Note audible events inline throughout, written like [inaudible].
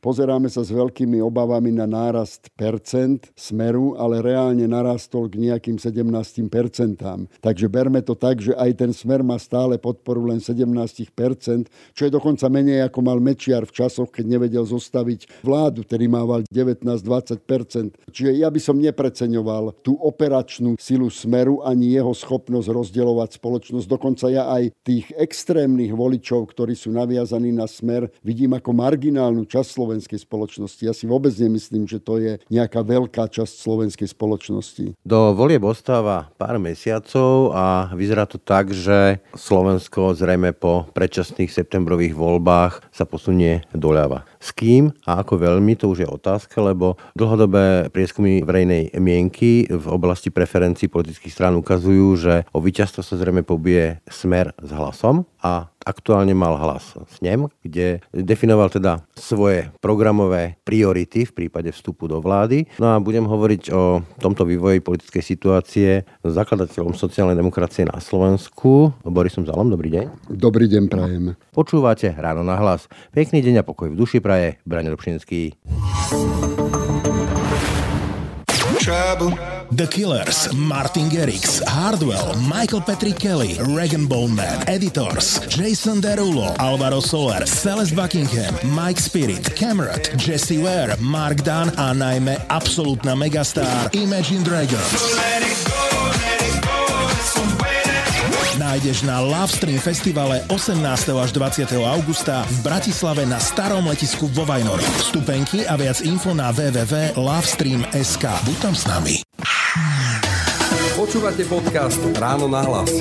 Pozeráme sa s veľkými obavami na nárast percent smeru, ale reálne narastol k nejakým 17 percentám. Takže berme to tak, že aj ten smer má stále podporu len 17 percent, čo je dokonca menej ako mal Mečiar v časoch, keď nevedel zostaviť vládu, ktorý mával 19-20 percent. Čiže ja by som nepreceňoval tú operačnú silu smeru ani jeho schopnosť rozdielovať spoločnosť. Dokonca ja aj tých extrémnych voličov, ktorí sú naviazaní na smer, vidím ako marginálnu časť slovenskej spoločnosti. Ja si vôbec nemyslím, že to je nejaká veľká časť slovenskej spoločnosti. Do volieb ostáva pár mesiacov a vyzerá to tak, že Slovensko zrejme po predčasných septembrových voľbách sa posunie doľava. S kým a ako veľmi, to už je otázka, lebo dlhodobé prieskumy verejnej mienky v oblasti preferencií politických strán ukazujú, že o víťazstvo sa zrejme pobije smer s hlasom a aktuálne mal hlas snem, kde definoval teda svoje programové priority v prípade vstupu do vlády. No a budem hovoriť o tomto vývoji politickej situácie s zakladateľom sociálnej demokracie na Slovensku, Borisom Zalom. Dobrý deň. Dobrý deň, prajem. Počúvate Ráno na hlas. Pekný deň a pokoj v duši praje. Braň Robšinský. The Killers, Martin Garrix, Hardwell, Michael Patrick Kelly, Regan Bowman, Editors, Jason Derulo, Alvaro Soler, Celeste Buckingham, Mike Spirit, Cameron, Jesse Ware, Mark Dunn a najmä absolútna megastar Imagine Dragons. Nájdeš na Lovestream festivale 18. až 20. augusta v Bratislave na starom letisku vo Vajnor. Vstupenky a viac info na www.lovestream.sk. Buď tam s nami. Počúvate podcast Ráno na hlas.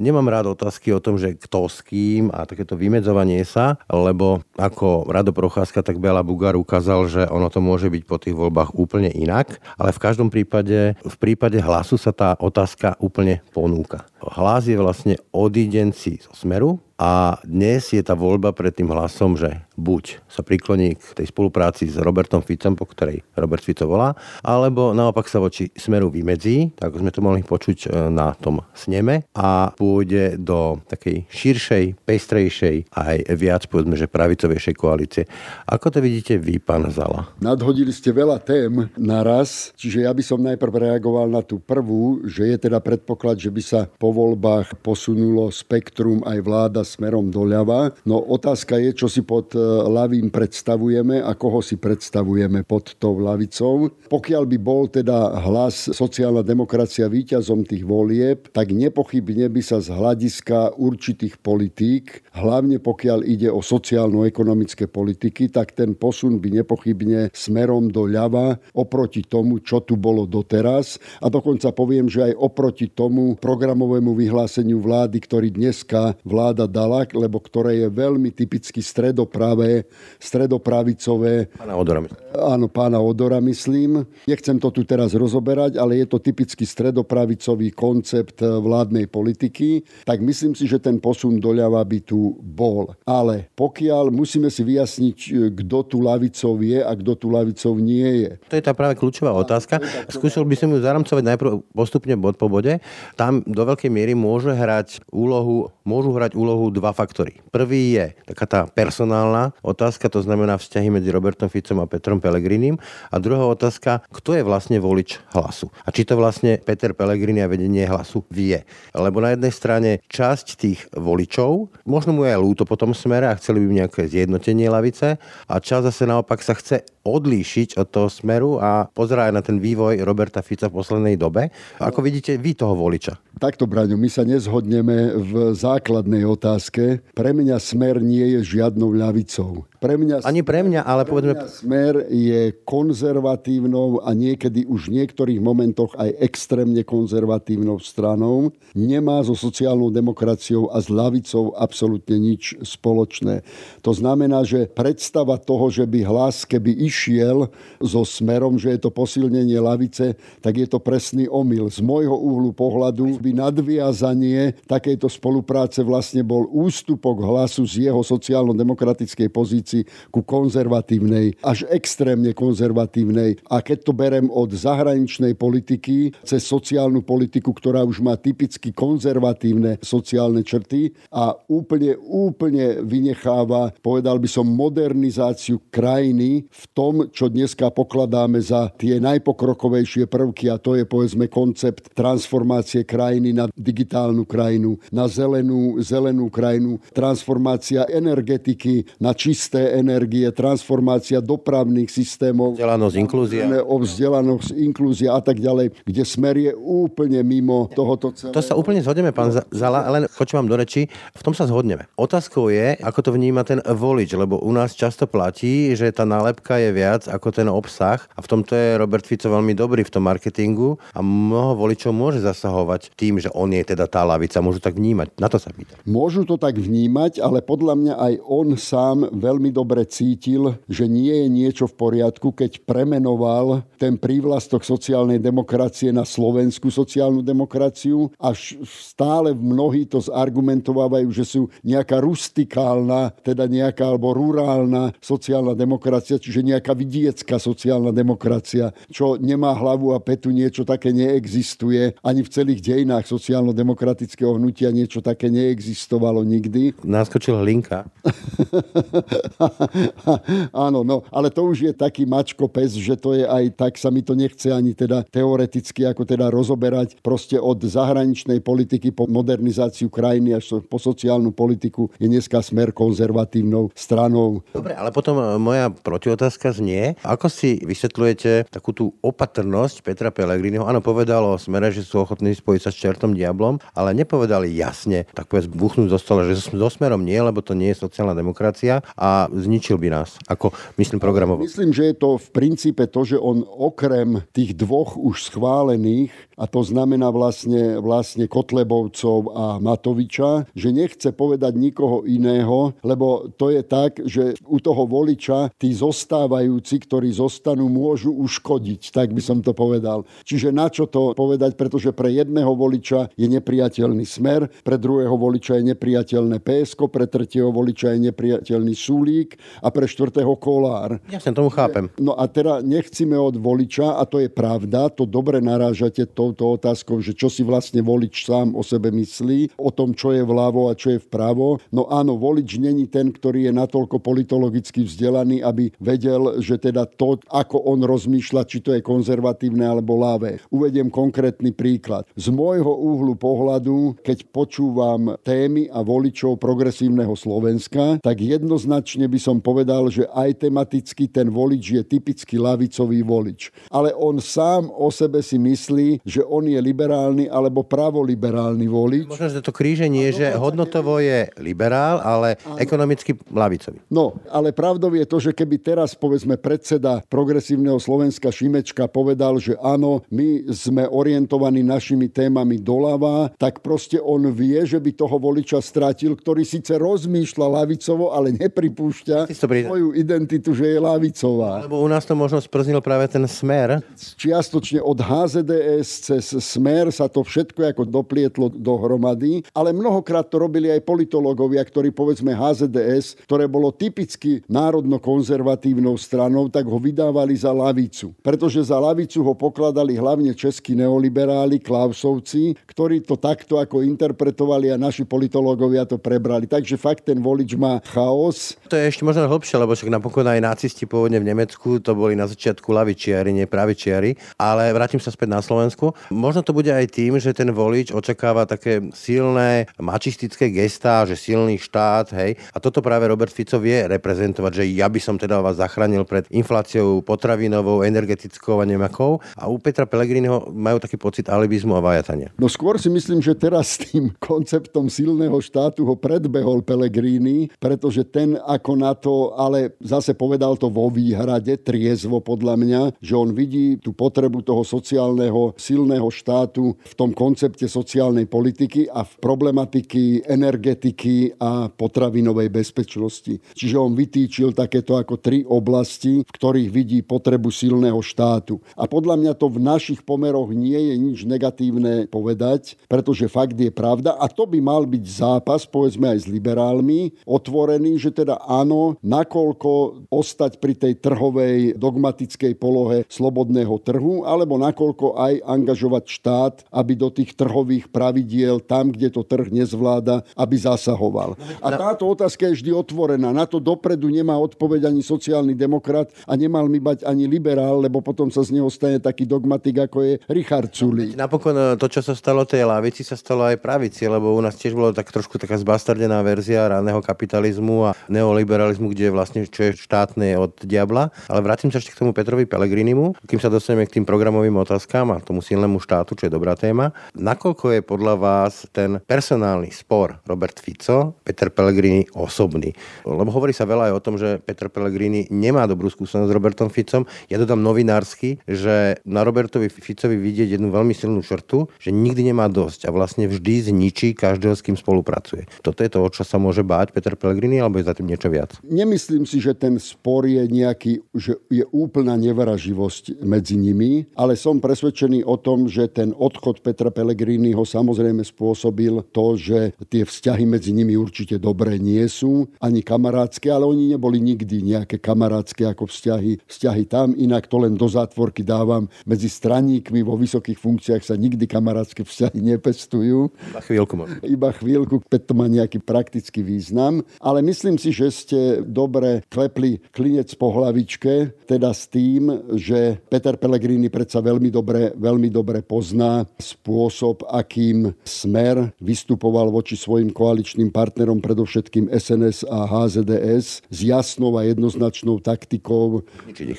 Nemám rád otázky o tom, že kto s kým a takéto vymedzovanie sa, lebo ako Rado Procházka, tak Bela Bugar ukázal, že ono to môže byť po tých voľbách úplne inak, ale v každom prípade, v prípade hlasu sa tá otázka úplne ponúka. Hlas je vlastne odídenci zo smeru, a dnes je tá voľba pred tým hlasom, že buď sa prikloní k tej spolupráci s Robertom Ficom, po ktorej Robert Fico volá, alebo naopak sa voči smeru vymedzí, tak sme to mohli počuť e, na tom sneme a pôjde do takej širšej, pestrejšej aj viac, povedzme, že pravicovejšej koalície. Ako to vidíte vy, pán Zala? Nadhodili ste veľa tém naraz, čiže ja by som najprv reagoval na tú prvú, že je teda predpoklad, že by sa po voľbách posunulo spektrum aj vláda smerom doľava. No otázka je, čo si pod e, ľavým predstavujeme a koho si predstavujeme pod tou ľavicou. Pokiaľ by bol teda hlas sociálna demokracia víťazom tých volieb, tak nepochybne by sa z hľadiska určitých politík, hlavne pokiaľ ide o sociálno-ekonomické politiky, tak ten posun by nepochybne smerom doľava oproti tomu, čo tu bolo doteraz. A dokonca poviem, že aj oproti tomu programovému vyhláseniu vlády, ktorý dneska vláda dá dala, lebo ktoré je veľmi typicky stredopravé, stredopravicové. Pána Odora. Áno, pána Odora myslím. Nechcem to tu teraz rozoberať, ale je to typicky stredopravicový koncept vládnej politiky, tak myslím si, že ten posun doľava by tu bol. Ale pokiaľ musíme si vyjasniť, kto tu lavicov je a kto tu lavicov nie je. To je tá práve kľúčová otázka. Skúsil by som ju zaramcovať najprv postupne bod po bode. Tam do veľkej miery môže hrať úlohu, môžu hrať úlohu dva faktory. Prvý je taká tá personálna otázka, to znamená vzťahy medzi Robertom Ficom a Petrom Pelegrinim. A druhá otázka, kto je vlastne volič hlasu. A či to vlastne Peter Pelegrini a vedenie hlasu vie. Lebo na jednej strane časť tých voličov, možno mu je aj lúto po tom smere a chceli by nejaké zjednotenie lavice a časť zase naopak sa chce odlíšiť od toho smeru a pozerá aj na ten vývoj Roberta Fica v poslednej dobe. Ako vidíte vy toho voliča? Takto, Braňo, my sa nezhodneme v základnej otázke. Pre mňa smer nie je žiadnou ľavicou. Pre mňa, Ani pre mňa, ale pre povedzme... Mňa smer je konzervatívnou a niekedy už v niektorých momentoch aj extrémne konzervatívnou stranou. Nemá so sociálnou demokraciou a s ľavicou absolútne nič spoločné. To znamená, že predstava toho, že by hlas, keby išiel so smerom, že je to posilnenie lavice, tak je to presný omyl. Z môjho úhlu pohľadu by nadviazanie takejto spolupráce vlastne bol ústupok hlasu z jeho sociálno-demokratickej pozície tendencii ku konzervatívnej, až extrémne konzervatívnej. A keď to berem od zahraničnej politiky cez sociálnu politiku, ktorá už má typicky konzervatívne sociálne črty a úplne, úplne vynecháva, povedal by som, modernizáciu krajiny v tom, čo dneska pokladáme za tie najpokrokovejšie prvky a to je povedzme koncept transformácie krajiny na digitálnu krajinu, na zelenú, zelenú krajinu, transformácia energetiky na čisté energie, transformácia dopravných systémov. Vzdelanosť, inklúzia. Vzdelanosť, inklúzia a tak ďalej, kde smer je úplne mimo tohoto celého. To sa úplne zhodneme, pán Zala, len choďme vám do reči, v tom sa zhodneme. Otázkou je, ako to vníma ten volič, lebo u nás často platí, že tá nálepka je viac ako ten obsah a v tomto je Robert Fico veľmi dobrý v tom marketingu a mnoho voličov môže zasahovať tým, že on je teda tá lavica, môžu tak vnímať. Na to sa pýta. Môžu to tak vnímať, ale podľa mňa aj on sám veľmi dobre cítil, že nie je niečo v poriadku, keď premenoval ten prívlastok sociálnej demokracie na slovenskú sociálnu demokraciu. Až stále mnohí to zargumentovávajú, že sú nejaká rustikálna, teda nejaká alebo rurálna sociálna demokracia, čiže nejaká vidiecká sociálna demokracia, čo nemá hlavu a petu, niečo také neexistuje. Ani v celých dejinách sociálno-demokratického hnutia niečo také neexistovalo nikdy. Naskočil hlinka. [laughs] [laughs] Áno, no, ale to už je taký mačko pes, že to je aj tak, sa mi to nechce ani teda teoreticky ako teda rozoberať proste od zahraničnej politiky po modernizáciu krajiny až po sociálnu politiku je dneska smer konzervatívnou stranou. Dobre, ale potom e, moja protiotázka znie, ako si vysvetľujete takú tú opatrnosť Petra Pellegriniho? Áno, povedal o smere, že sú ochotní spojiť sa s čertom diablom, ale nepovedali jasne, tak povedz, buchnúť zo že so smerom nie, lebo to nie je sociálna demokracia a zničil by nás, ako myslím programovo. Myslím, že je to v princípe to, že on okrem tých dvoch už schválených, a to znamená vlastne, vlastne Kotlebovcov a Matoviča, že nechce povedať nikoho iného, lebo to je tak, že u toho voliča tí zostávajúci, ktorí zostanú, môžu uškodiť, tak by som to povedal. Čiže na čo to povedať, pretože pre jedného voliča je nepriateľný smer, pre druhého voliča je nepriateľné PSK, pre tretieho voliča je nepriateľný Sulík a pre štvrtého Kolár. Ja som tomu chápem. No a teda nechcíme od voliča, a to je pravda, to dobre narážate touto otázkou, že čo si vlastne volič sám o sebe myslí, o tom, čo je vľavo a čo je vpravo. No áno, volič není ten, ktorý je natoľko politologicky vzdelaný, aby vedel, že teda to, ako on rozmýšľa, či to je konzervatívne alebo láve. Uvediem konkrétny príklad. Z môjho úhlu pohľadu, keď počúvam témy a voličov progresívneho Slovenska, tak jednoznačne by som povedal, že aj tematicky ten volič je typický lavicový volič. Ale on sám o sebe si myslí, že on je liberálny alebo pravoliberálny volič. Možno, že to kríženie, že hodnotovo je liberál, ale ekonomicky lavicový. No, ale pravdou je to, že keby teraz, povedzme, predseda progresívneho Slovenska Šimečka povedal, že áno, my sme orientovaní našimi témami doľava, tak proste on vie, že by toho voliča stratil, ktorý síce rozmýšľa lavicovo, ale nepripúšťa svoju identitu, že je lavicová. Lebo u nás to možno sprznil práve ten smer. Čiastočne od HZDS cez smer sa to všetko ako doplietlo dohromady, ale mnohokrát to robili aj politológovia, ktorí povedzme HZDS, ktoré bolo typicky národno-konzervatívnou stranou, tak ho vydávali za lavicu. Pretože za lavicu ho pokladali hlavne českí neoliberáli, Klausovci, ktorí to takto ako interpretovali a naši politológovia to prebrali. Takže fakt ten volič má chaos. To je ešte možno hlbšie, lebo však napokon aj nacisti pôvodne v Nemecku to boli na začiatku lavičiari, nie pravičiari. Ale vrátim sa späť na Slovensku. Možno to bude aj tým, že ten volič očakáva také silné mačistické gestá, že silný štát, hej. A toto práve Robert Fico vie reprezentovať, že ja by som teda vás zachránil pred infláciou potravinovou, energetickou a nemakou. A u Petra Pellegriniho majú taký pocit alibizmu a vajatania. No skôr si myslím, že teraz s tým konceptom silného štátu ho predbehol Pellegrini, pretože ten ako na to, ale zase povedal to vo výhrade, triezvo podľa mňa, že on vidí tú potrebu toho sociálneho silného štátu v tom koncepte sociálnej politiky a v problematiky energetiky a potravinovej bezpečnosti. Čiže on vytýčil takéto ako tri oblasti, v ktorých vidí potrebu silného štátu. A podľa mňa to v našich pomeroch nie je nič negatívne povedať, pretože fakt je pravda a to by mal byť zápas, povedzme aj s liberálmi, otvorený, že teda áno, nakoľko ostať pri tej trhovej dogmatickej polohe slobodného trhu, alebo nakoľko aj angažovať štát, aby do tých trhových pravidiel, tam, kde to trh nezvláda, aby zasahoval. A táto otázka je vždy otvorená. Na to dopredu nemá odpoveď ani sociálny demokrat a nemal mi bať ani liberál, lebo potom sa z neho stane taký dogmatik, ako je Richard Sulík. Napokon e, to, čo sa stalo tej lavici, sa stalo aj pravici, lebo u nás tiež bolo tak trošku taká zbastardená verzia raného kapitalizmu a neoliberalizmu, kde je vlastne čo je štátne od diabla. Ale vrátim sa ešte k tomu Petrovi Pelegrinimu, kým sa dostaneme k tým programovým otázkam a tomu silnému štátu, čo je dobrá téma. Nakoľko je podľa vás ten personálny spor Robert Fico, Peter Pellegrini osobný? Lebo hovorí sa veľa aj o tom, že Peter Pellegrini nemá dobrú skúsenosť s Robertom Ficom. Ja dodám novinársky, že na Robertovi Ficovi vidieť jednu veľmi silnú črtu, že nikdy nemá dosť a vlastne vždy zničí každého, s kým spolupracuje. Toto je to, o čo sa môže báť Peter Pellegrini, alebo je za tým niečo viac? Nemyslím si, že ten spor je nejaký, že je úplná nevraživosť medzi nimi, ale som presvedčený o tom, že ten odchod Petra Pellegriniho samozrejme spôsobil to, že tie vzťahy medzi nimi určite dobré nie sú, ani kamarátske, ale oni neboli nikdy nejaké kamarátske ako vzťahy. Vzťahy tam, inak to len do zátvorky dávam. Medzi straníkmi vo vysokých funkciách sa nikdy kamarátske vzťahy nepestujú. Iba chvíľku možno. Iba chvíľku, keď to má nejaký praktický význam. Ale myslím si, že ste dobre klepli klinec po hlavičke, teda s tým, že Peter Pellegrini predsa veľmi dobre, veľmi dobre pozná spôsob, akým Smer vystupoval voči svojim koaličným partnerom, predovšetkým SNS a HZDS, s jasnou a jednoznačnou taktikou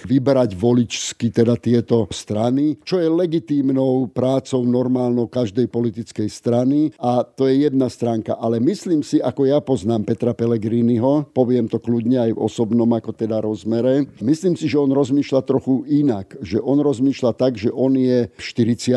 vyberať voličsky teda tieto strany, čo je legitímnou prácou normálnou každej politickej strany a to je jedna stránka. Ale myslím si, ako ja poznám Petra Pellegriniho, poviem to kľudne aj v osobnom ako teda rozmere, myslím si, že on rozmýšľa trochu inak. Že on rozmýšľa tak, že on je 40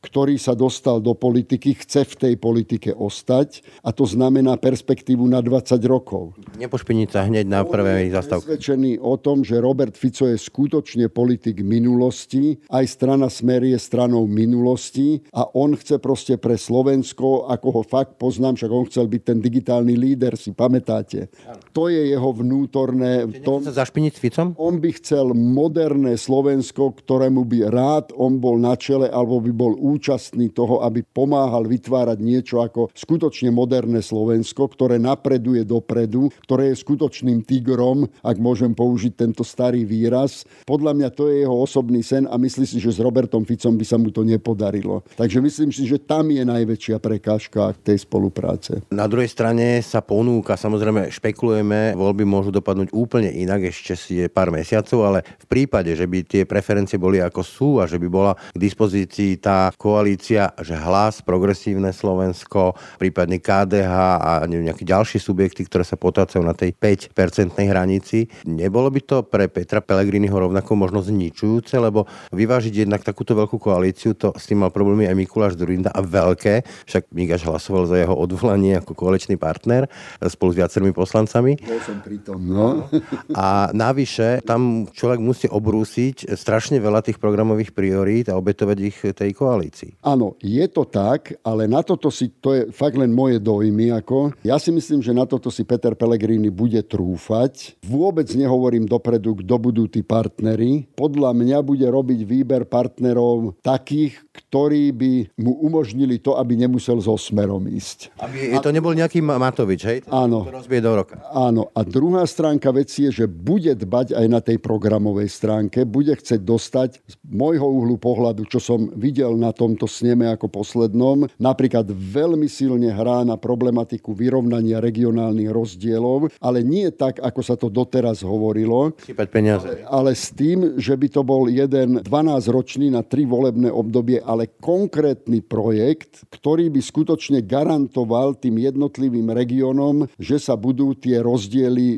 ktorý sa dostal do politiky, chce v tej politike ostať a to znamená perspektívu na 20 rokov. Nepošpiniť sa hneď na prvej zastávke. presvedčený o tom, že Robert Fico je skutočne politik minulosti, aj strana Smer je stranou minulosti a on chce proste pre Slovensko, ako ho fakt poznám, však on chcel byť ten digitálny líder, si pamätáte. To je jeho vnútorné... Tom, sa zašpiniť s Ficom? On by chcel moderné Slovensko, ktorému by rád on bol na čele alebo by bol účastný toho, aby pomáhal vytvárať niečo ako skutočne moderné Slovensko, ktoré napreduje dopredu, ktoré je skutočným tigrom, ak môžem použiť tento starý výraz. Podľa mňa to je jeho osobný sen a myslí si, že s Robertom Ficom by sa mu to nepodarilo. Takže myslím si, že tam je najväčšia prekážka tej spolupráce. Na druhej strane sa ponúka, samozrejme špekulujeme, voľby môžu dopadnúť úplne inak, ešte si je pár mesiacov, ale v prípade, že by tie preferencie boli ako sú a že by bola k dispozícii tá koalícia, že hlas, progresívne Slovensko, prípadne KDH a nejaké ďalšie subjekty, ktoré sa potácajú na tej 5-percentnej hranici. Nebolo by to pre Petra Pellegriniho rovnako možno zničujúce, lebo vyvážiť jednak takúto veľkú koalíciu, to s tým mal problémy aj Mikuláš Durinda a veľké, však Migaš hlasoval za jeho odvolanie ako koaličný partner spolu s viacerými poslancami. Bol som pri tom, no. A navyše, tam človek musí obrúsiť strašne veľa tých programových priorít a obetovať ich tej koalícii. Áno, je to tak, ale na toto si, to je fakt len moje dojmy. Ako. Ja si myslím, že na toto si Peter Pellegrini bude trúfať. Vôbec nehovorím dopredu, kto budú tí partnery. Podľa mňa bude robiť výber partnerov takých, ktorí by mu umožnili to, aby nemusel so smerom ísť. Aby to nebol nejaký Matovič, hej? Áno. To do roka. Áno. A druhá stránka veci je, že bude dbať aj na tej programovej stránke, bude chcieť dostať z môjho uhlu pohľadu, čo som videl na tomto sneme ako poslednom, napríklad veľmi silne hrá na problematiku vyrovnania regionálnych rozdielov, ale nie tak, ako sa to doteraz hovorilo. peniaze. Ale, ale s tým, že by to bol jeden 12-ročný na tri volebné obdobie, ale konkrétny projekt, ktorý by skutočne garantoval tým jednotlivým regiónom, že sa budú tie rozdiely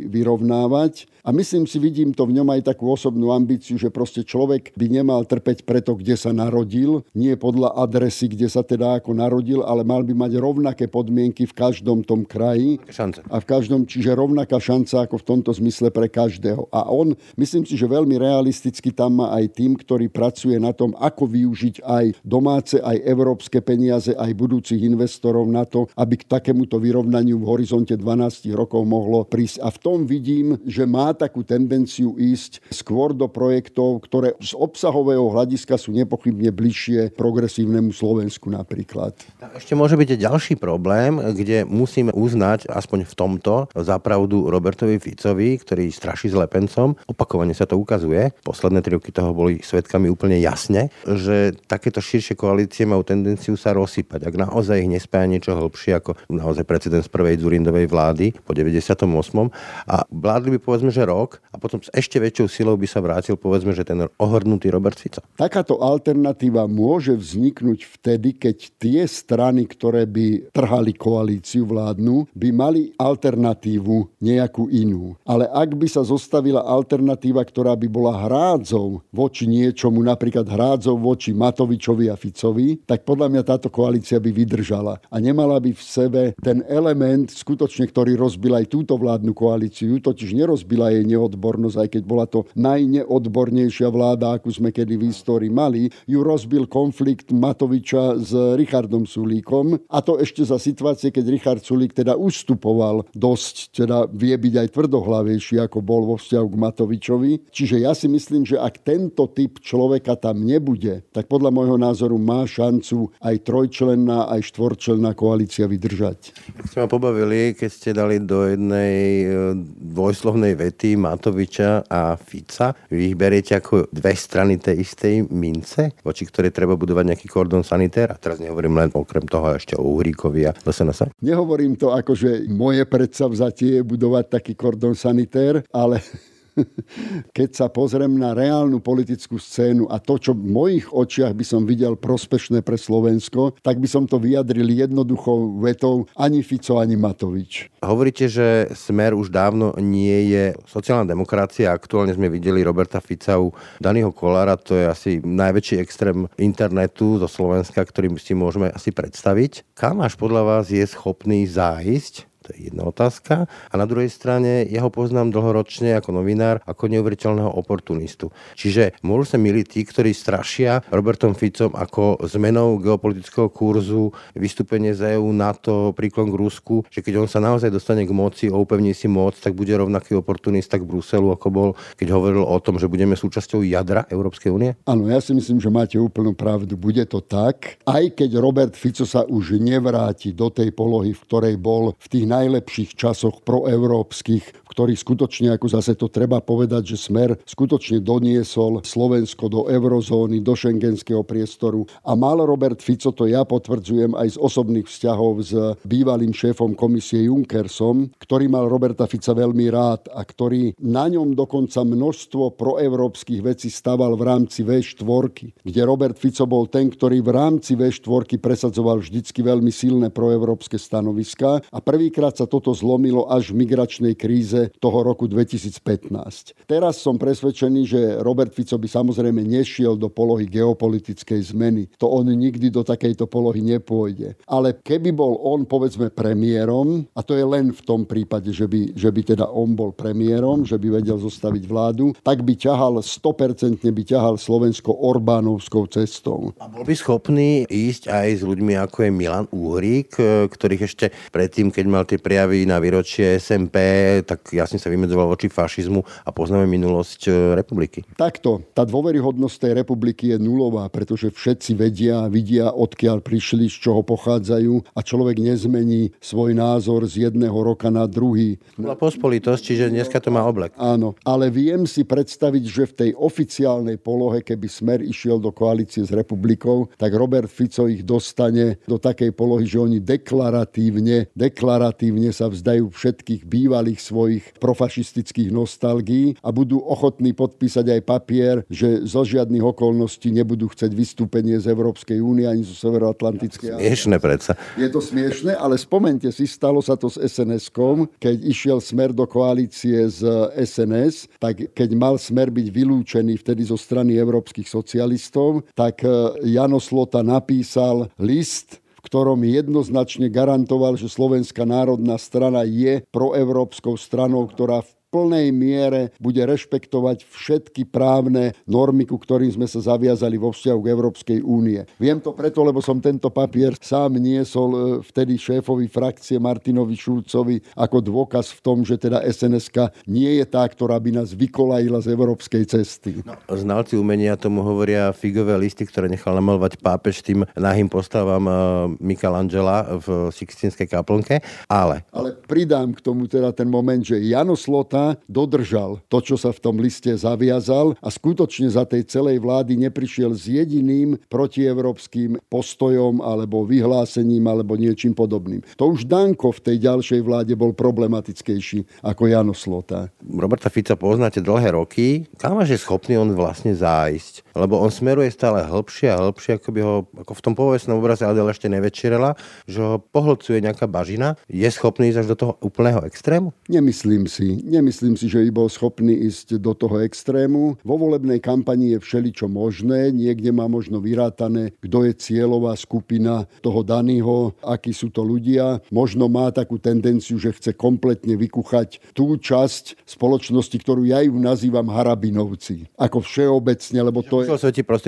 vyrovnávať A myslím si, vidím to v ňom aj takú osobnú ambíciu, že proste človek by nemal trpeť preto, kde sa narodil, nie podľa adresy, kde sa teda ako narodil, ale mal by mať rovnaké podmienky v každom tom kraji. Šance. A v každom, čiže rovnaká šanca ako v tomto zmysle pre každého. A on, myslím si, že veľmi realisticky tam má aj tým, ktorý pracuje na tom, ako využiť aj domáce, aj európske peniaze, aj budúcich investorov na to, aby k takémuto vyrovnaniu v horizonte 12 rokov mohlo prísť. A v tom vidím, že má takú tendenciu ísť skôr do projektov, ktoré z obsahového hľadiska sú nepochybne bližšie progresívnemu Slovensku napríklad. Ešte môže byť ďalší problém, kde musíme uznať aspoň v tomto zapravdu Robertovi Ficovi, ktorý straší s Lepencom. Opakovane sa to ukazuje. Posledné tri roky toho boli svetkami úplne jasne, že takéto širšie koalície majú tendenciu sa rozsypať. Ak naozaj ich nespája niečo hĺbšie ako naozaj precedens prvej Zurindovej vlády po 98. a vládli by povedzme, že rok a potom s ešte väčšou silou by sa vrátil povedzme, že ten ohrnutý Robert Fico. Takáto alternatíva môže vzniknúť vtedy, keď tie strany, ktoré by trhali koalíciu vládnu, by mali alternatívu nejakú inú. Ale ak by sa zostavila alternatíva, ktorá by bola hrádzou voči niečomu, napríklad hrádzou voči Matovičovi a Ficovi, tak podľa mňa táto koalícia by vydržala. A nemala by v sebe ten element skutočne, ktorý rozbil aj túto vládnu koalíciu, totiž nerozbila jej neodbornosť, aj keď bola to najneodbornejšia vláda, akú sme kedy v histórii mali, ju rozbil konflikt Matoviča s Richardom Sulíkom a to ešte za situácie, keď Richard Sulík teda ustupoval dosť, teda vie byť aj tvrdohlavejší, ako bol vo vzťahu k Matovičovi. Čiže ja si myslím, že ak tento typ človeka tam nebude, tak podľa môjho názoru má šancu aj trojčlenná, aj štvorčlenná koalícia vydržať. Sme ma pobavili, keď ste dali do jednej e, dvojslovnej vety Matoviča a Fica. Vy ich beriete ako dve strany tej istej mince, voči ktorej treba budovať nejaký kordon sanitér. A teraz nehovorím len okrem toho ešte o Uhríkovi a sa. Nehovorím to ako, že moje predsavzatie je budovať taký kordon sanitér, ale keď sa pozriem na reálnu politickú scénu a to, čo v mojich očiach by som videl prospešné pre Slovensko, tak by som to vyjadril jednoduchou vetou ani Fico, ani Matovič. Hovoríte, že Smer už dávno nie je sociálna demokracia. Aktuálne sme videli Roberta Fica u Daniho Kolára, to je asi najväčší extrém internetu zo Slovenska, ktorým si môžeme asi predstaviť. Kam až podľa vás je schopný zájsť to je jedna otázka. A na druhej strane ja ho poznám dlhoročne ako novinár, ako neuveriteľného oportunistu. Čiže môžu sa miliť tí, ktorí strašia Robertom Ficom ako zmenou geopolitického kurzu, vystúpenie z EU, NATO, príklon k Rusku, že keď on sa naozaj dostane k moci, upevní si moc, tak bude rovnaký oportunista k Bruselu, ako bol, keď hovoril o tom, že budeme súčasťou jadra Európskej únie? Áno, ja si myslím, že máte úplnú pravdu. Bude to tak, aj keď Robert Fico sa už nevráti do tej polohy, v ktorej bol v tých najlepších časoch proeurópskych, v ktorých skutočne, ako zase to treba povedať, že Smer skutočne doniesol Slovensko do eurozóny, do šengenského priestoru. A mal Robert Fico, to ja potvrdzujem aj z osobných vzťahov s bývalým šéfom komisie Junckersom, ktorý mal Roberta Fica veľmi rád a ktorý na ňom dokonca množstvo proeurópskych vecí staval v rámci V4, kde Robert Fico bol ten, ktorý v rámci V4 presadzoval vždycky veľmi silné proeurópske stanoviska a prvýkrát Prvýkrát sa toto zlomilo až v migračnej kríze toho roku 2015. Teraz som presvedčený, že Robert Fico by samozrejme nešiel do polohy geopolitickej zmeny. To on nikdy do takejto polohy nepôjde. Ale keby bol on, povedzme, premiérom, a to je len v tom prípade, že by, že by teda on bol premiérom, že by vedel zostaviť vládu, tak by ťahal 100% by ťahal Slovensko Orbánovskou cestou. A bol by schopný ísť aj s ľuďmi ako je Milan Uhrík, ktorých ešte predtým, keď mal tie tie prijavy na výročie SMP, tak jasne sa vymedzoval voči fašizmu a poznáme minulosť e, republiky. Takto, tá dôveryhodnosť tej republiky je nulová, pretože všetci vedia, vidia, odkiaľ prišli, z čoho pochádzajú a človek nezmení svoj názor z jedného roka na druhý. Bola pospolitosť, čiže dneska to má oblek. Áno, ale viem si predstaviť, že v tej oficiálnej polohe, keby Smer išiel do koalície s republikou, tak Robert Fico ich dostane do takej polohy, že oni deklaratívne, deklaratívne definitívne sa vzdajú všetkých bývalých svojich profašistických nostalgií a budú ochotní podpísať aj papier, že zo žiadnych okolností nebudú chcieť vystúpenie z Európskej únie ani zo Severoatlantickej. Smiešne predsa. Je to smiešne, ale spomente si, stalo sa to s SNS-kom, keď išiel smer do koalície z SNS, tak keď mal smer byť vylúčený vtedy zo strany európskych socialistov, tak eh, Jano Slota napísal list ktorom jednoznačne garantoval, že Slovenská národná strana je proevropskou stranou, ktorá v plnej miere bude rešpektovať všetky právne normy, ku ktorým sme sa zaviazali vo vzťahu k Európskej únie. Viem to preto, lebo som tento papier sám niesol e, vtedy šéfovi frakcie Martinovi Šulcovi ako dôkaz v tom, že teda SNSK nie je tá, ktorá by nás vykolajila z európskej cesty. No, znalci umenia tomu hovoria figové listy, ktoré nechal namalovať pápež tým nahým postavám e, Michelangela v Sixtinskej kaplnke, ale... Ale pridám k tomu teda ten moment, že Jano Slota dodržal to, čo sa v tom liste zaviazal a skutočne za tej celej vlády neprišiel s jediným protievropským postojom alebo vyhlásením alebo niečím podobným. To už Danko v tej ďalšej vláde bol problematickejší ako Jano Slota. Roberta Fica poznáte dlhé roky. Kam je schopný on vlastne zájsť? Lebo on smeruje stále hĺbšie a hĺbšie, ako by ho ako v tom povestnom obraze Adel ešte nevečerela, že ho pohlcuje nejaká bažina. Je schopný ísť až do toho úplného extrému? Nemyslím si. Nemyslím si, že by bol schopný ísť do toho extrému. Vo volebnej kampani je všeličo možné. Niekde má možno vyrátané, kto je cieľová skupina toho daného, akí sú to ľudia. Možno má takú tendenciu, že chce kompletne vykuchať tú časť spoločnosti, ktorú ja ju nazývam harabinovci. Ako všeobecne, lebo to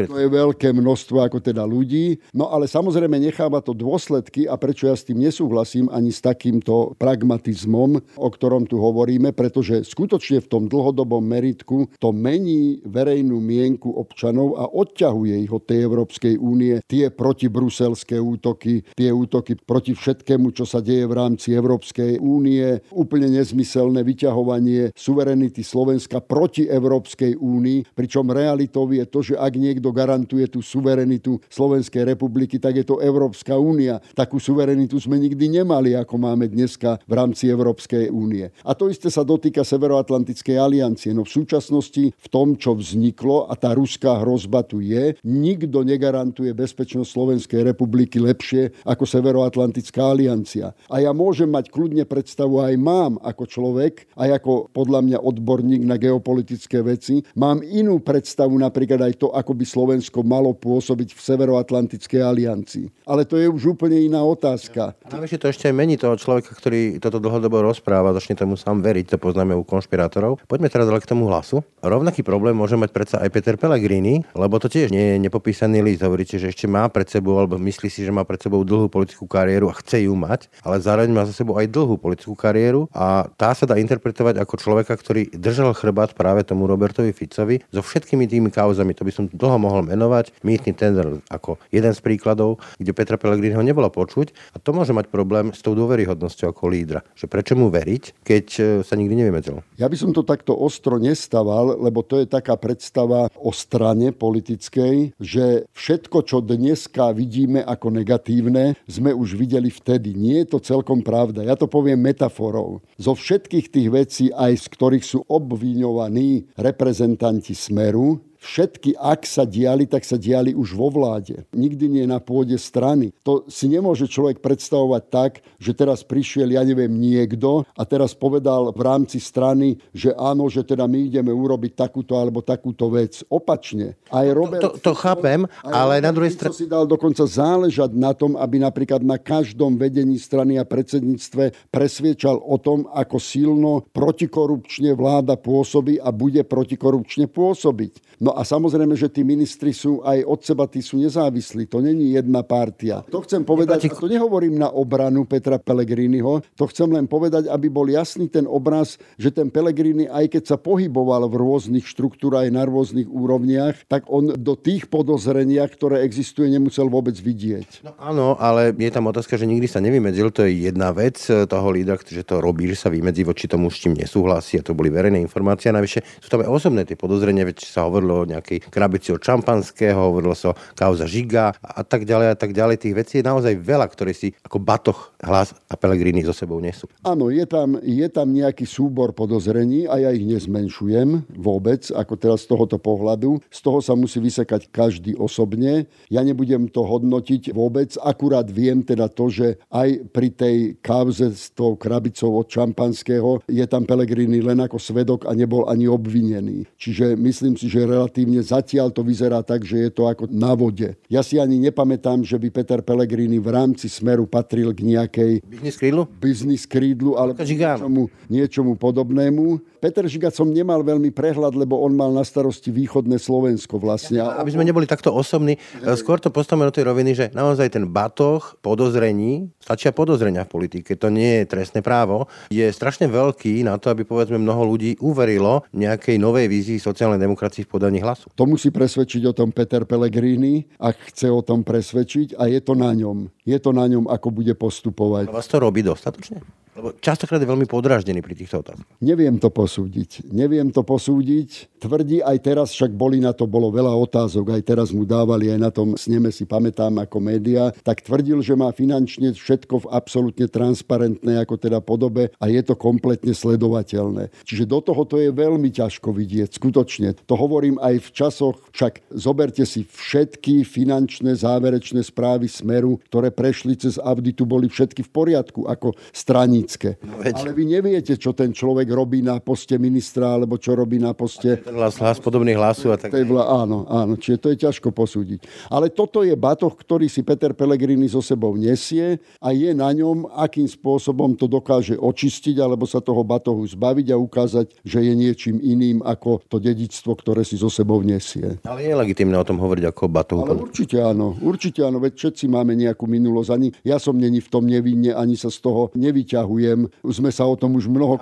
to je veľké množstvo ako teda ľudí. No ale samozrejme necháva to dôsledky a prečo ja s tým nesúhlasím ani s takýmto pragmatizmom, o ktorom tu hovoríme, pretože skutočne v tom dlhodobom meritku to mení verejnú mienku občanov a odťahuje ich od tej Európskej únie tie protibruselské útoky, tie útoky proti všetkému, čo sa deje v rámci Európskej únie, úplne nezmyselné vyťahovanie suverenity Slovenska proti Európskej únii, pričom realitou je to, že ak niekto garantuje tú suverenitu Slovenskej republiky, tak je to Európska únia. Takú suverenitu sme nikdy nemali, ako máme dneska v rámci Európskej únie. A to isté sa dotýka Severoatlantickej aliancie. No v súčasnosti v tom, čo vzniklo a tá ruská hrozba tu je, nikto negarantuje bezpečnosť Slovenskej republiky lepšie ako Severoatlantická aliancia. A ja môžem mať kľudne predstavu, aj mám ako človek, aj ako podľa mňa odborník na geopolitické veci, mám inú predstavu napríklad aj to, ako by Slovensko malo pôsobiť v Severoatlantickej aliancii. Ale to je už úplne iná otázka. A navyše to ešte mení toho človeka, ktorý toto dlhodobo rozpráva, začne tomu sám veriť, to poznáme u konšpirátorov. Poďme teraz ale k tomu hlasu. Rovnaký problém môže mať predsa aj Peter Pellegrini, lebo to tiež nie je nepopísaný list. Hovoríte, že ešte má pred sebou, alebo myslí si, že má pred sebou dlhú politickú kariéru a chce ju mať, ale zároveň má za sebou aj dlhú politickú kariéru a tá sa dá interpretovať ako človeka, ktorý držal chrbát práve tomu Robertovi Ficovi so všetkými tými kauzami. To som dlho mohol menovať. Mýtny tender ako jeden z príkladov, kde Petra Pellegriniho nebolo počuť a to môže mať problém s tou dôveryhodnosťou ako lídra. Že prečo mu veriť, keď sa nikdy nevieme ja by som to takto ostro nestaval, lebo to je taká predstava o strane politickej, že všetko, čo dneska vidíme ako negatívne, sme už videli vtedy. Nie je to celkom pravda. Ja to poviem metaforou. Zo všetkých tých vecí, aj z ktorých sú obviňovaní reprezentanti Smeru, všetky, ak sa diali, tak sa diali už vo vláde. Nikdy nie na pôde strany. To si nemôže človek predstavovať tak, že teraz prišiel, ja neviem, niekto a teraz povedal v rámci strany, že áno, že teda my ideme urobiť takúto alebo takúto vec. Opačne. Aj Robert to, to, to chápem, ale Robert na druhej strane... si dal dokonca záležať na tom, aby napríklad na každom vedení strany a predsedníctve presviečal o tom, ako silno protikorupčne vláda pôsobí a bude protikorupčne pôsobiť. No a samozrejme, že tí ministri sú aj od seba, tí sú nezávislí. To není jedna partia. To chcem povedať, a to nehovorím na obranu Petra Pellegriniho, to chcem len povedať, aby bol jasný ten obraz, že ten Pellegrini, aj keď sa pohyboval v rôznych štruktúrach aj na rôznych úrovniach, tak on do tých podozrenia, ktoré existuje, nemusel vôbec vidieť. No áno, ale je tam otázka, že nikdy sa nevymedzil, to je jedna vec toho lídra, že to robí, že sa vymedzí voči tomu, s čím nesúhlasí a to boli verejné informácie. A navyše sú tam aj osobné tie podozrenia, veď sa hovorilo o nejakej krabici od šampanského, hovorilo sa o kauza Žiga a tak ďalej a tak ďalej. Tých vecí je naozaj veľa, ktoré si ako batoh hlas a Pelegrini so sebou nesú. Áno, je tam, je tam nejaký súbor podozrení a ja ich nezmenšujem vôbec, ako teraz z tohoto pohľadu. Z toho sa musí vysekať každý osobne. Ja nebudem to hodnotiť vôbec, akurát viem teda to, že aj pri tej kauze s tou krabicou od šampanského je tam Pelegrini len ako svedok a nebol ani obvinený. Čiže myslím si, že relatívne zatiaľ to vyzerá tak, že je to ako na vode. Ja si ani nepamätám, že by Peter Pellegrini v rámci Smeru patril k nejakej... Biznis krídlu? Biznis krídlu, ale niečomu, niečomu podobnému. Peter Žiga som nemal veľmi prehľad, lebo on mal na starosti východné Slovensko vlastne. Aby sme neboli takto osobní, skôr to postavíme do tej roviny, že naozaj ten batoh podozrení, stačia podozrenia v politike, to nie je trestné právo, je strašne veľký na to, aby povedzme mnoho ľudí uverilo nejakej novej vízii sociálnej demokracii v podaní hlasu. To musí presvedčiť o tom Peter Pellegrini, ak chce o tom presvedčiť a je to na ňom. Je to na ňom, ako bude postupovať. A vás to robí dostatočne? Lebo častokrát je veľmi podráždený pri týchto otázkach. Neviem to posúdiť. Neviem to posúdiť. Tvrdí aj teraz, však boli na to, bolo veľa otázok, aj teraz mu dávali, aj na tom sneme si pamätám ako média, tak tvrdil, že má finančne všetko v absolútne transparentnej ako teda podobe a je to kompletne sledovateľné. Čiže do toho to je veľmi ťažko vidieť, skutočne. To hovorím aj v časoch, však zoberte si všetky finančné záverečné správy Smeru, ktoré prešli cez auditu, boli všetky v poriadku ako straníci politické. No, veď. Ale vy neviete, čo ten človek robí na poste ministra, alebo čo robí na poste... Ten hlas, hlas podobný hlasu a tak... Vla, áno, áno, čiže to je ťažko posúdiť. Ale toto je batoh, ktorý si Peter Pellegrini so sebou nesie a je na ňom, akým spôsobom to dokáže očistiť, alebo sa toho batohu zbaviť a ukázať, že je niečím iným ako to dedictvo, ktoré si so sebou nesie. Ale je legitimné o tom hovoriť ako o batohu. Ale určite áno, určite áno, veď všetci máme nejakú minulosť. Ani ja som není v tom nevinne, ani sa z toho nevyťahujem opakujem, sme sa o tom už mnoho,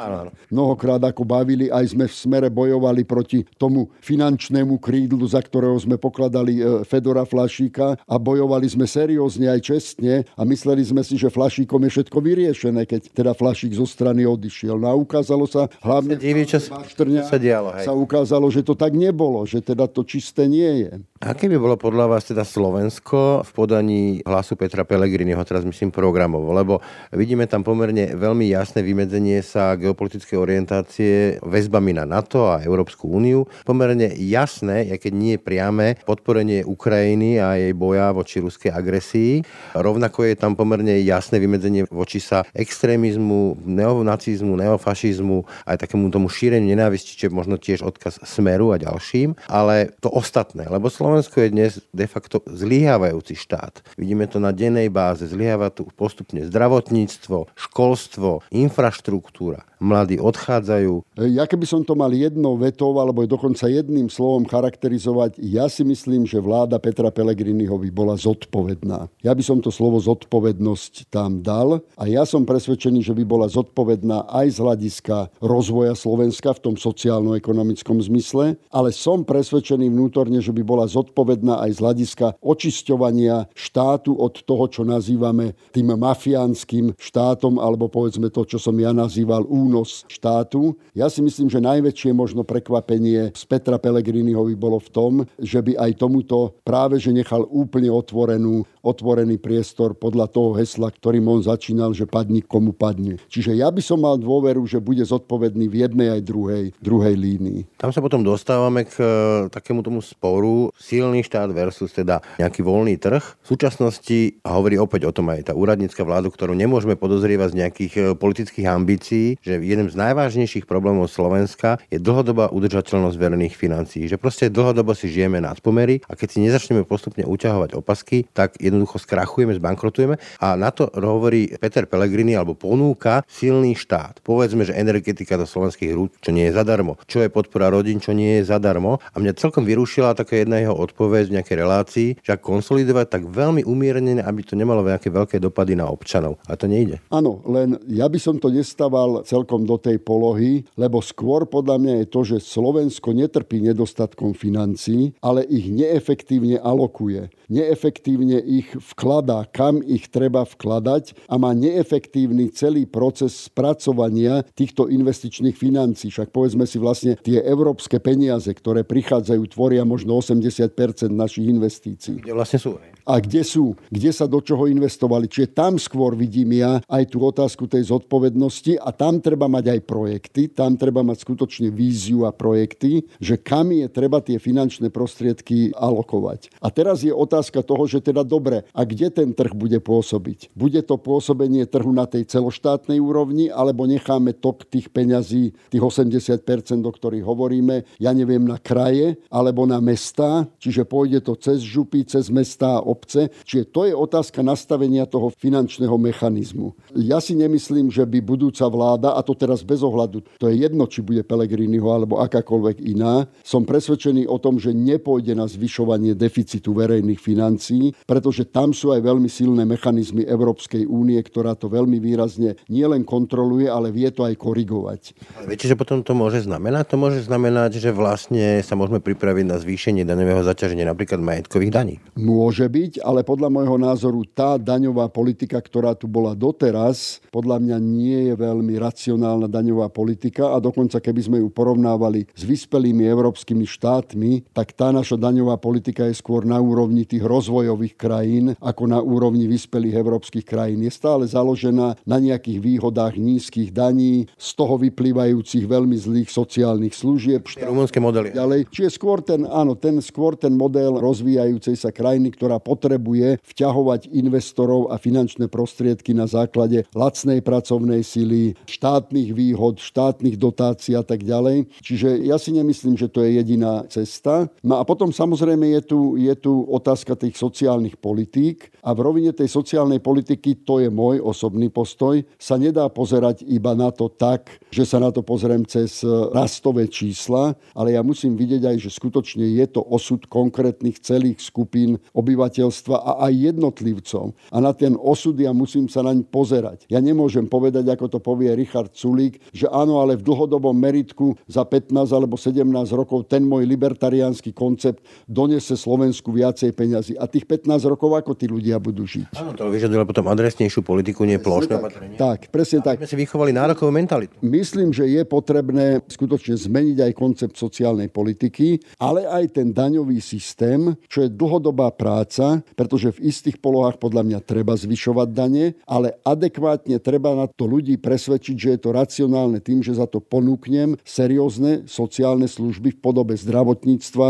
mnohokrát ako bavili, aj sme v smere bojovali proti tomu finančnému krídlu, za ktorého sme pokladali e, Fedora Flašíka a bojovali sme seriózne aj čestne a mysleli sme si, že Flašíkom je všetko vyriešené, keď teda Flašík zo strany odišiel. No a ukázalo sa, hlavne sa, diví, čo sa, dialo, hej. sa ukázalo, že to tak nebolo, že teda to čisté nie je. Aké by bolo podľa vás teda Slovensko v podaní hlasu Petra Pellegriniho, teraz myslím programovo, lebo vidíme tam pomerne veľmi jasné vymedzenie sa geopolitickej orientácie väzbami na NATO a Európsku úniu, pomerne jasné, keď nie priame, podporenie Ukrajiny a jej boja voči ruskej agresii. Rovnako je tam pomerne jasné vymedzenie voči sa extrémizmu, neonacizmu, neofašizmu, aj takému tomu šíreniu nenávisti, čo je možno tiež odkaz Smeru a ďalším, ale to ostatné, lebo Slovensko je dnes de facto zlyhávajúci štát. Vidíme to na dennej báze. Zlyháva tu postupne zdravotníctvo, školstvo, infraštruktúra. Mladí odchádzajú. Ja keby som to mal jednou vetou alebo dokonca jedným slovom charakterizovať, ja si myslím, že vláda Petra Pellegriniho by bola zodpovedná. Ja by som to slovo zodpovednosť tam dal a ja som presvedčený, že by bola zodpovedná aj z hľadiska rozvoja Slovenska v tom sociálno-ekonomickom zmysle, ale som presvedčený vnútorne, že by bola zodpovedná aj z hľadiska očisťovania štátu od toho, čo nazývame tým mafiánskym štátom, alebo povedzme to, čo som ja nazýval únos štátu. Ja si myslím, že najväčšie možno prekvapenie z Petra Pellegriniho by bolo v tom, že by aj tomuto práve že nechal úplne otvorenú, otvorený priestor podľa toho hesla, ktorým on začínal, že padni komu padne. Čiže ja by som mal dôveru, že bude zodpovedný v jednej aj druhej, druhej línii. Tam sa potom dostávame k e, takému tomu sporu silný štát versus teda nejaký voľný trh. V súčasnosti, hovorí opäť o tom aj tá úradnícka vláda, ktorú nemôžeme podozrievať z nejakých e, politických ambícií, že jeden z najvážnejších problémov Slovenska je dlhodobá udržateľnosť verejných financií. Že proste dlhodobo si žijeme nad pomery a keď si nezačneme postupne uťahovať opasky, tak jednoducho skrachujeme, zbankrotujeme. A na to hovorí Peter Pellegrini alebo ponúka silný štát. Povedzme, že energetika do slovenských rúd, čo nie je zadarmo. Čo je podpora rodín, čo nie je zadarmo. A mňa celkom vyrušila taká jedna jeho odpoveď v nejakej relácii, že ak konsolidovať tak veľmi umiernene, aby to nemalo nejaké veľké dopady na občanov. A to nejde. Áno, len ja by som to nestával celkom do tej polohy, lebo skôr podľa mňa je to, že Slovensko netrpí nedostatkom financií, ale ich neefektívne alokuje. Neefektívne ich vkladá, kam ich treba vkladať a má neefektívny celý proces spracovania týchto investičných financií. Však povedzme si vlastne tie európske peniaze, ktoré prichádzajú, tvoria možno 80% našich investícií. Kde vlastne sú? A kde sú? Kde sa do čoho investovali? Čiže tam skôr vidím ja aj tú otázku tej zodpovednosti a tam treba mať aj projekty, tam treba mať skutočne víziu a projekty, že kam je treba tie finančné prostriedky alokovať. A teraz je otázka toho, že teda dobre, a kde ten trh bude pôsobiť? Bude to pôsobenie trhu na tej celoštátnej úrovni, alebo necháme tok tých peňazí, tých 80%, o ktorých hovoríme, ja neviem, na kraje alebo na mesta, čiže pôjde to cez župy, cez mesta a obce. Čiže to je otázka nastavenia toho finančného mechanizmu. Ja si nemyslím, že by budúca vláda, a to teraz bez ohľadu, to je jedno, či bude Pelegriniho alebo akákoľvek iná, som presvedčený o tom, že nepôjde na zvyšovanie deficitu verejných financií, pretože tam sú aj veľmi silné mechanizmy Európskej únie, ktorá to veľmi výrazne nielen kontroluje, ale vie to aj korigovať. Ale viete, že potom to môže znamenať? To môže znamenať, že vlastne sa môžeme pripraviť na zvýšenie daňového zaťaženia napríklad majetkových daní. Môže byť, ale podľa môjho názoru tá daňová politika, ktorá tu bola doteraz, podľa mňa nie je veľmi racionálna daňová politika a dokonca keby sme ju porovnávali s vyspelými európskymi štátmi, tak tá naša daňová politika je skôr na úrovni tých rozvojových krajín ako na úrovni vyspelých európskych krajín. Je stále založená na nejakých výhodách nízkych daní, z toho vyplývajúcich veľmi zlých sociálnych služieb. Rumunské modely. Ďalej. Čiže skôr ten, áno, ten, skôr ten model rozvíjajúcej sa krajiny, ktorá potrebuje vťahovať investorov a finančné prostriedky na základe lacnej pracovnej sily, štátnych výhod, štátnych dotácií a tak ďalej. Čiže ja si nemyslím, že to je jediná cesta. No a potom samozrejme je tu, je tu otázka tých sociálnych politík a v rovine tej sociálnej politiky, to je môj osobný postoj, sa nedá pozerať iba na to tak, že sa na to pozriem cez rastové čísla, ale ja musím vidieť aj, že skutočne je to osud konkrétnych celých skupín obyvateľstva a aj jednotlivcov. A na ten osud ja musím sa naň pozerať. Ja nemôžem povedať, ako to povie Richard Sulík, že áno, ale v dlhodobom meritku za 15 alebo 17 rokov ten môj libertariánsky koncept donese Slovensku viacej peňazí. A tých 15 rokov ako tí ľudia budú žiť? Áno, to vyžaduje potom adresnejšiu politiku, nie plošné opatrenie. Tak, presne tak. My si vychovali nárokovú mentalitu. Myslím, že je potrebné skutočne zmeniť aj koncept sociálnej politiky, ale aj ten daňový systém, čo je dlhodobá práca, pretože v istých polohách podľa mňa treba zvyšovať dane, ale adekvátne treba na to ľudí presvedčiť, že je to racionálne tým, že za to ponúknem seriózne sociálne služby v podobe zdravotníctva,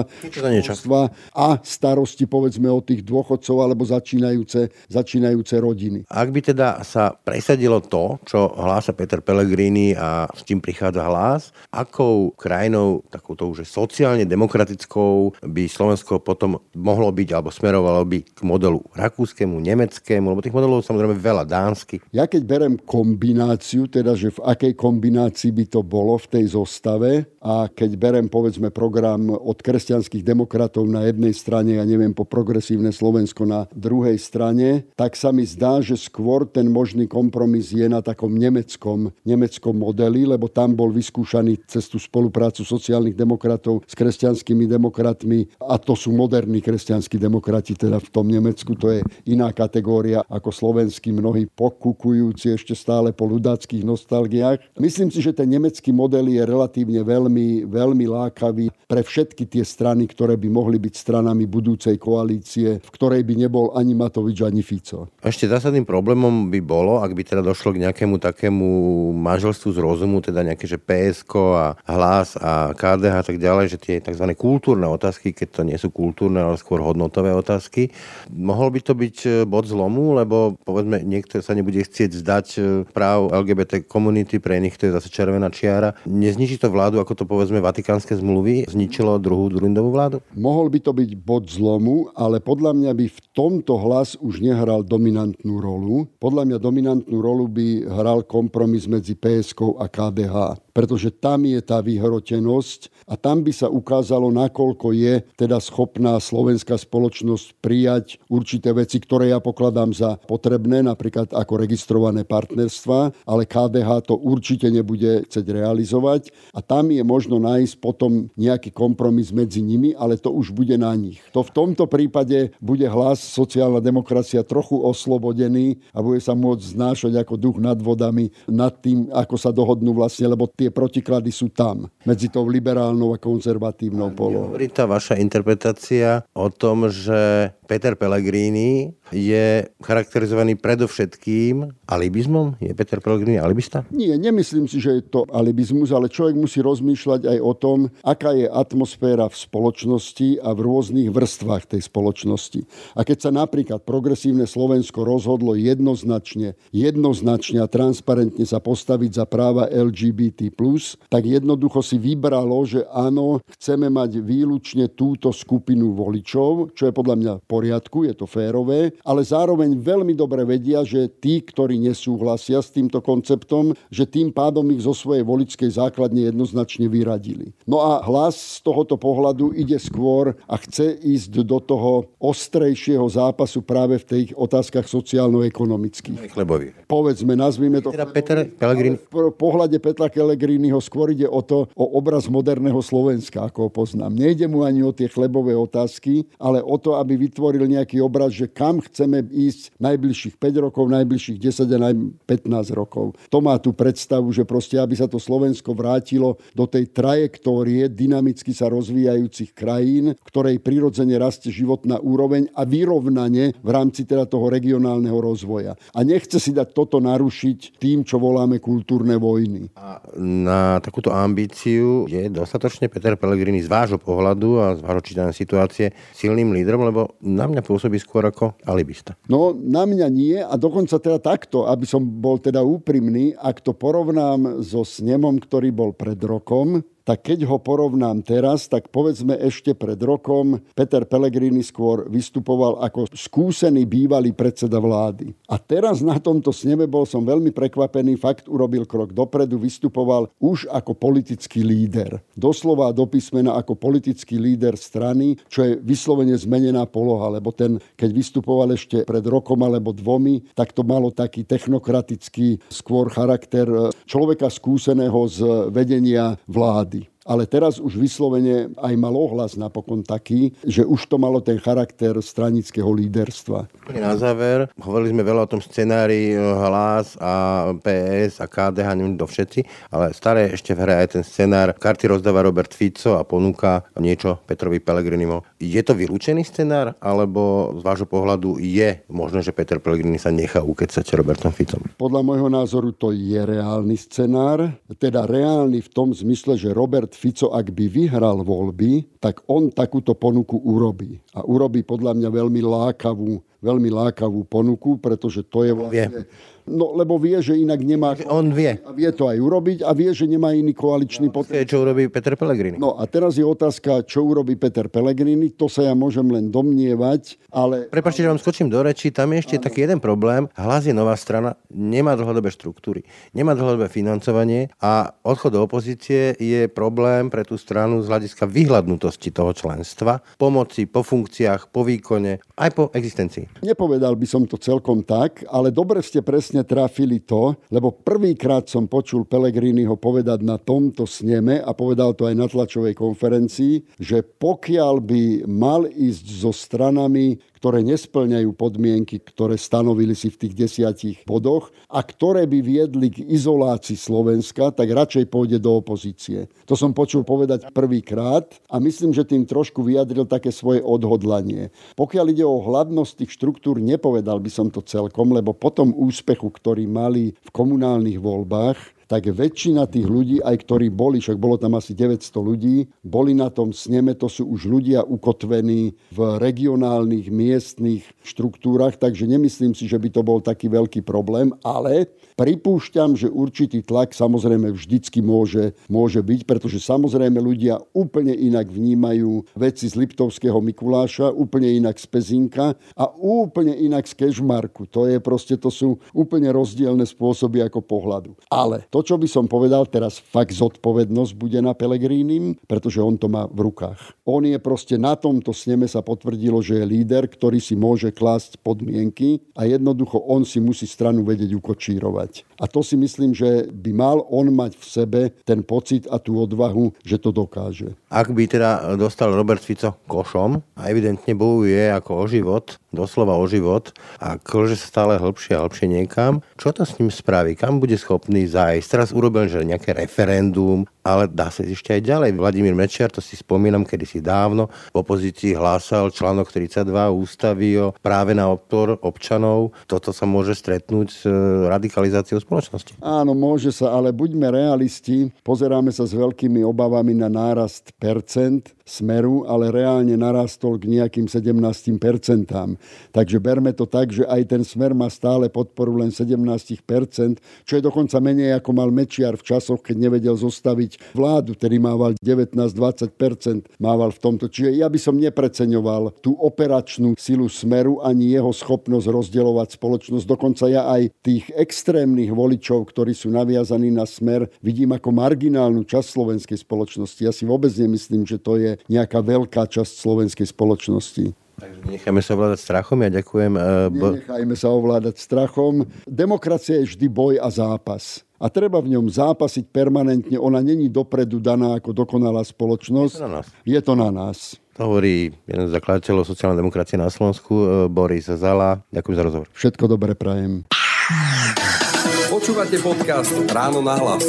školstva a starosti povedzme o tých dôchodcov alebo začínajúce, začínajúce rodiny. Ak by teda sa presadilo to, čo hlása Peter Pellegrini a s tým prichádza hlas, akou krajinou, takouto už sociálne demokratickou by Slovensko potom mohlo byť alebo smerovalo by k modelu rakúskému, nemeckému, lebo tých modelov samozrejme veľa, dánsky. Ja keď berem kombináciu, teda že v akej kombinácii by to bolo v tej zostave a keď berem povedzme program od kresťanských demokratov na jednej strane, ja neviem, po progresívne Slovensko na druhej strane, tak sa mi zdá, že skôr ten možný kompromis je na takom nemeckom, nemeckom modeli, lebo tam bol vyskúšaný cez tú spoluprácu sociálnych demokratov s kresťanskými demokratmi a to sú moderní kresťanskí demokrati, teda v tom Nemecku to je iná kategória ako slovenskí mnohí pokukujúci ešte stále po ľudáckých nostalgiách. Myslím si, že ten nemecký model je relatívne veľmi, veľmi lákavý pre všetky tie strany, ktoré by mohli byť stranami budúcej koalície, v ktorej by nebol ani Matovič, ani Fico. Ešte zásadným problémom by bolo, ak by teda došlo k nejakému takému manželstvu z rozumu, teda nejaké, že PSK a hlas a KDH a tak ďalej, že tie tzv. kultúrne otázky, keď to nie sú kultúrne, ale skôr hodnotové otázky, Mohol by to byť e, bod zlomu, lebo povedzme niekto sa nebude chcieť zdať e, práv LGBT komunity, pre nich to je zase červená čiara. Nezničí to vládu, ako to povedzme vatikánske zmluvy zničilo druhú Durindovú vládu? Mohol by to byť bod zlomu, ale podľa mňa by v tomto hlas už nehral dominantnú rolu. Podľa mňa dominantnú rolu by hral kompromis medzi PSK a KDH. Pretože tam je tá vyhrotenosť a tam by sa ukázalo, nakoľko je teda schopná slovenská spoločnosť prijať určité veci, ktoré ja pokladám za potrebné, napríklad ako registrované partnerstva, ale KDH to určite nebude chcieť realizovať a tam je možno nájsť potom nejaký kompromis medzi nimi, ale to už bude na nich. To v tomto prípade bude hlas sociálna demokracia trochu oslobodený a bude sa môcť znášať ako duch nad vodami nad tým, ako sa dohodnú vlastne, lebo tie protiklady sú tam, medzi tou liberálnou a konzervatívnou polou. Hovorí tá vaša interpretácia o tom, že Peter Pellegrini je charakterizovaný predovšetkým alibizmom? Je Peter Pellegrini alibista? Nie, nemyslím si, že je to alibizmus, ale človek musí rozmýšľať aj o tom, aká je atmosféra v spoločnosti a v rôznych vrstvách tej spoločnosti. A keď sa napríklad progresívne Slovensko rozhodlo jednoznačne, jednoznačne a transparentne sa postaviť za práva LGBT+, tak jednoducho si vybralo, že áno, chceme mať výlučne túto skupinu voličov, čo je podľa mňa poriadku, je to férové, ale zároveň veľmi dobre vedia, že tí, ktorí nesúhlasia s týmto konceptom, že tým pádom ich zo svojej voličskej základne jednoznačne vyradili. No a hlas z tohoto pohľadu ide skôr a chce ísť do toho ostrejšieho zápasu práve v tých otázkach sociálno-ekonomických. Chlebovi. Povedzme, nazvime to... Teda Peter Pellegrini... V pohľade Petra Pellegriniho skôr ide o to, o obraz moderného Slovenska, ako ho poznám. Nejde mu ani o tie chlebové otázky, ale o to, aby vytvoril nejaký obraz, že kam chceme ísť najbližších 5 rokov, najbližších 10 a 15 rokov. To má tú predstavu, že proste, aby sa to Slovensko vrátilo do tej trajektórie dynamicky sa rozvíjajúcich krajín, ktorej prirodzene rastie životná úroveň a vyrovnanie v rámci teda toho regionálneho rozvoja. A nechce si dať toto narušiť tým, čo voláme kultúrne vojny. A na takúto ambíciu je dostatočne Peter Pellegrini z vášho pohľadu a z vášho čítania situácie silným lídrom, lebo na mňa pôsobí skôr ako alibista. No, na mňa nie a dokonca teda takto, aby som bol teda úprimný, ak to porovnám so snemom, ktorý bol pred rokom, tak keď ho porovnám teraz, tak povedzme ešte pred rokom Peter Pellegrini skôr vystupoval ako skúsený bývalý predseda vlády. A teraz na tomto sneme bol som veľmi prekvapený, fakt urobil krok dopredu, vystupoval už ako politický líder. Doslova do písmena ako politický líder strany, čo je vyslovene zmenená poloha, lebo ten, keď vystupoval ešte pred rokom alebo dvomi, tak to malo taký technokratický skôr charakter človeka skúseného z vedenia vlády ale teraz už vyslovene aj mal ohlas napokon taký, že už to malo ten charakter stranického líderstva. Na záver, hovorili sme veľa o tom scenári Hlas a PS a KDH, neviem do všetci, ale staré ešte v hre aj ten scenár. Karty rozdáva Robert Fico a ponúka niečo Petrovi Pellegrinimu. Je to vylúčený scenár, alebo z vášho pohľadu je možné, že Peter Pellegrini sa nechá ukecať Robertom Ficom? Podľa môjho názoru to je reálny scenár, teda reálny v tom zmysle, že Robert Fico, ak by vyhral voľby, tak on takúto ponuku urobí. A urobí podľa mňa veľmi lákavú, veľmi lákavú ponuku, pretože to je vlastne... No, lebo vie, že inak nemá... On vie. A vie to aj urobiť a vie, že nemá iný koaličný no, potenciál. Čo urobí Peter Pellegrini. No a teraz je otázka, čo urobí Peter Pellegrini. To sa ja môžem len domnievať, ale... Prepačte, že vám skočím do reči. Tam je ešte ano. taký jeden problém. Hlas je nová strana, nemá dlhodobé štruktúry, nemá dlhodobé financovanie a odchod do opozície je problém pre tú stranu z hľadiska vyhľadnutosti toho členstva, pomoci po funkciách, po výkone, aj po existencii. Nepovedal by som to celkom tak, ale dobre ste presne presne trafili to, lebo prvýkrát som počul Pelegriniho povedať na tomto sneme a povedal to aj na tlačovej konferencii, že pokiaľ by mal ísť so stranami, ktoré nesplňajú podmienky, ktoré stanovili si v tých desiatich bodoch a ktoré by viedli k izolácii Slovenska, tak radšej pôjde do opozície. To som počul povedať prvýkrát a myslím, že tým trošku vyjadril také svoje odhodlanie. Pokiaľ ide o hladnosť tých štruktúr, nepovedal by som to celkom, lebo po tom úspechu, ktorý mali v komunálnych voľbách, tak väčšina tých ľudí, aj ktorí boli, však bolo tam asi 900 ľudí, boli na tom sneme, to sú už ľudia ukotvení v regionálnych, miestnych štruktúrach, takže nemyslím si, že by to bol taký veľký problém, ale pripúšťam, že určitý tlak samozrejme vždycky môže, môže byť, pretože samozrejme ľudia úplne inak vnímajú veci z Liptovského Mikuláša, úplne inak z Pezinka a úplne inak z Kešmarku. To je proste, to sú úplne rozdielne spôsoby ako pohľadu. Ale to, čo by som povedal teraz, fakt zodpovednosť bude na Pelegrínim, pretože on to má v rukách. On je proste na tomto sneme sa potvrdilo, že je líder, ktorý si môže klásť podmienky a jednoducho on si musí stranu vedieť ukočírovať. A to si myslím, že by mal on mať v sebe ten pocit a tú odvahu, že to dokáže. Ak by teda dostal Robert Fico košom a evidentne bojuje ako o život, doslova o život a klže sa stále hĺbšie a hĺbšie niekam, čo to s ním spraví? Kam bude schopný zájsť? Teraz urobil že nejaké referendum, ale dá sa ešte aj ďalej. Vladimír Mečiar, to si spomínam, kedy si dávno v opozícii hlásal článok 32 ústavy o práve na odpor občanov. Toto sa môže stretnúť s e, radikalizáciou spoločnosti. Áno, môže sa, ale buďme realisti. Pozeráme sa s veľkými obavami na nárast percent smeru, ale reálne narastol k nejakým 17%. Takže berme to tak, že aj ten smer má stále podporu len 17%, čo je dokonca menej ako mal Mečiar v časoch, keď nevedel zostaviť vládu, ktorý mával 19-20%, mával v tomto. Čiže ja by som nepreceňoval tú operačnú silu smeru ani jeho schopnosť rozdielovať spoločnosť. Dokonca ja aj tých extrémnych voličov, ktorí sú naviazaní na smer, vidím ako marginálnu časť slovenskej spoločnosti. Ja si vôbec nemyslím, že to je nejaká veľká časť slovenskej spoločnosti. Takže necháme sa ovládať strachom, ja ďakujem. Uh, Nechajme sa ovládať strachom. Demokracia je vždy boj a zápas. A treba v ňom zápasiť permanentne. Ona není dopredu daná ako dokonalá spoločnosť. Je to na nás. Je to na nás. To hovorí jeden z zakladateľov sociálnej demokracie na Slovensku, e, Boris Zala. Ďakujem za rozhovor. Všetko dobre prajem. Počúvate podcast Ráno na hlas.